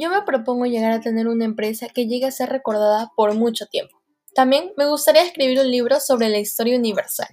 Yo me propongo llegar a tener una empresa que llegue a ser recordada por mucho tiempo. También me gustaría escribir un libro sobre la historia universal.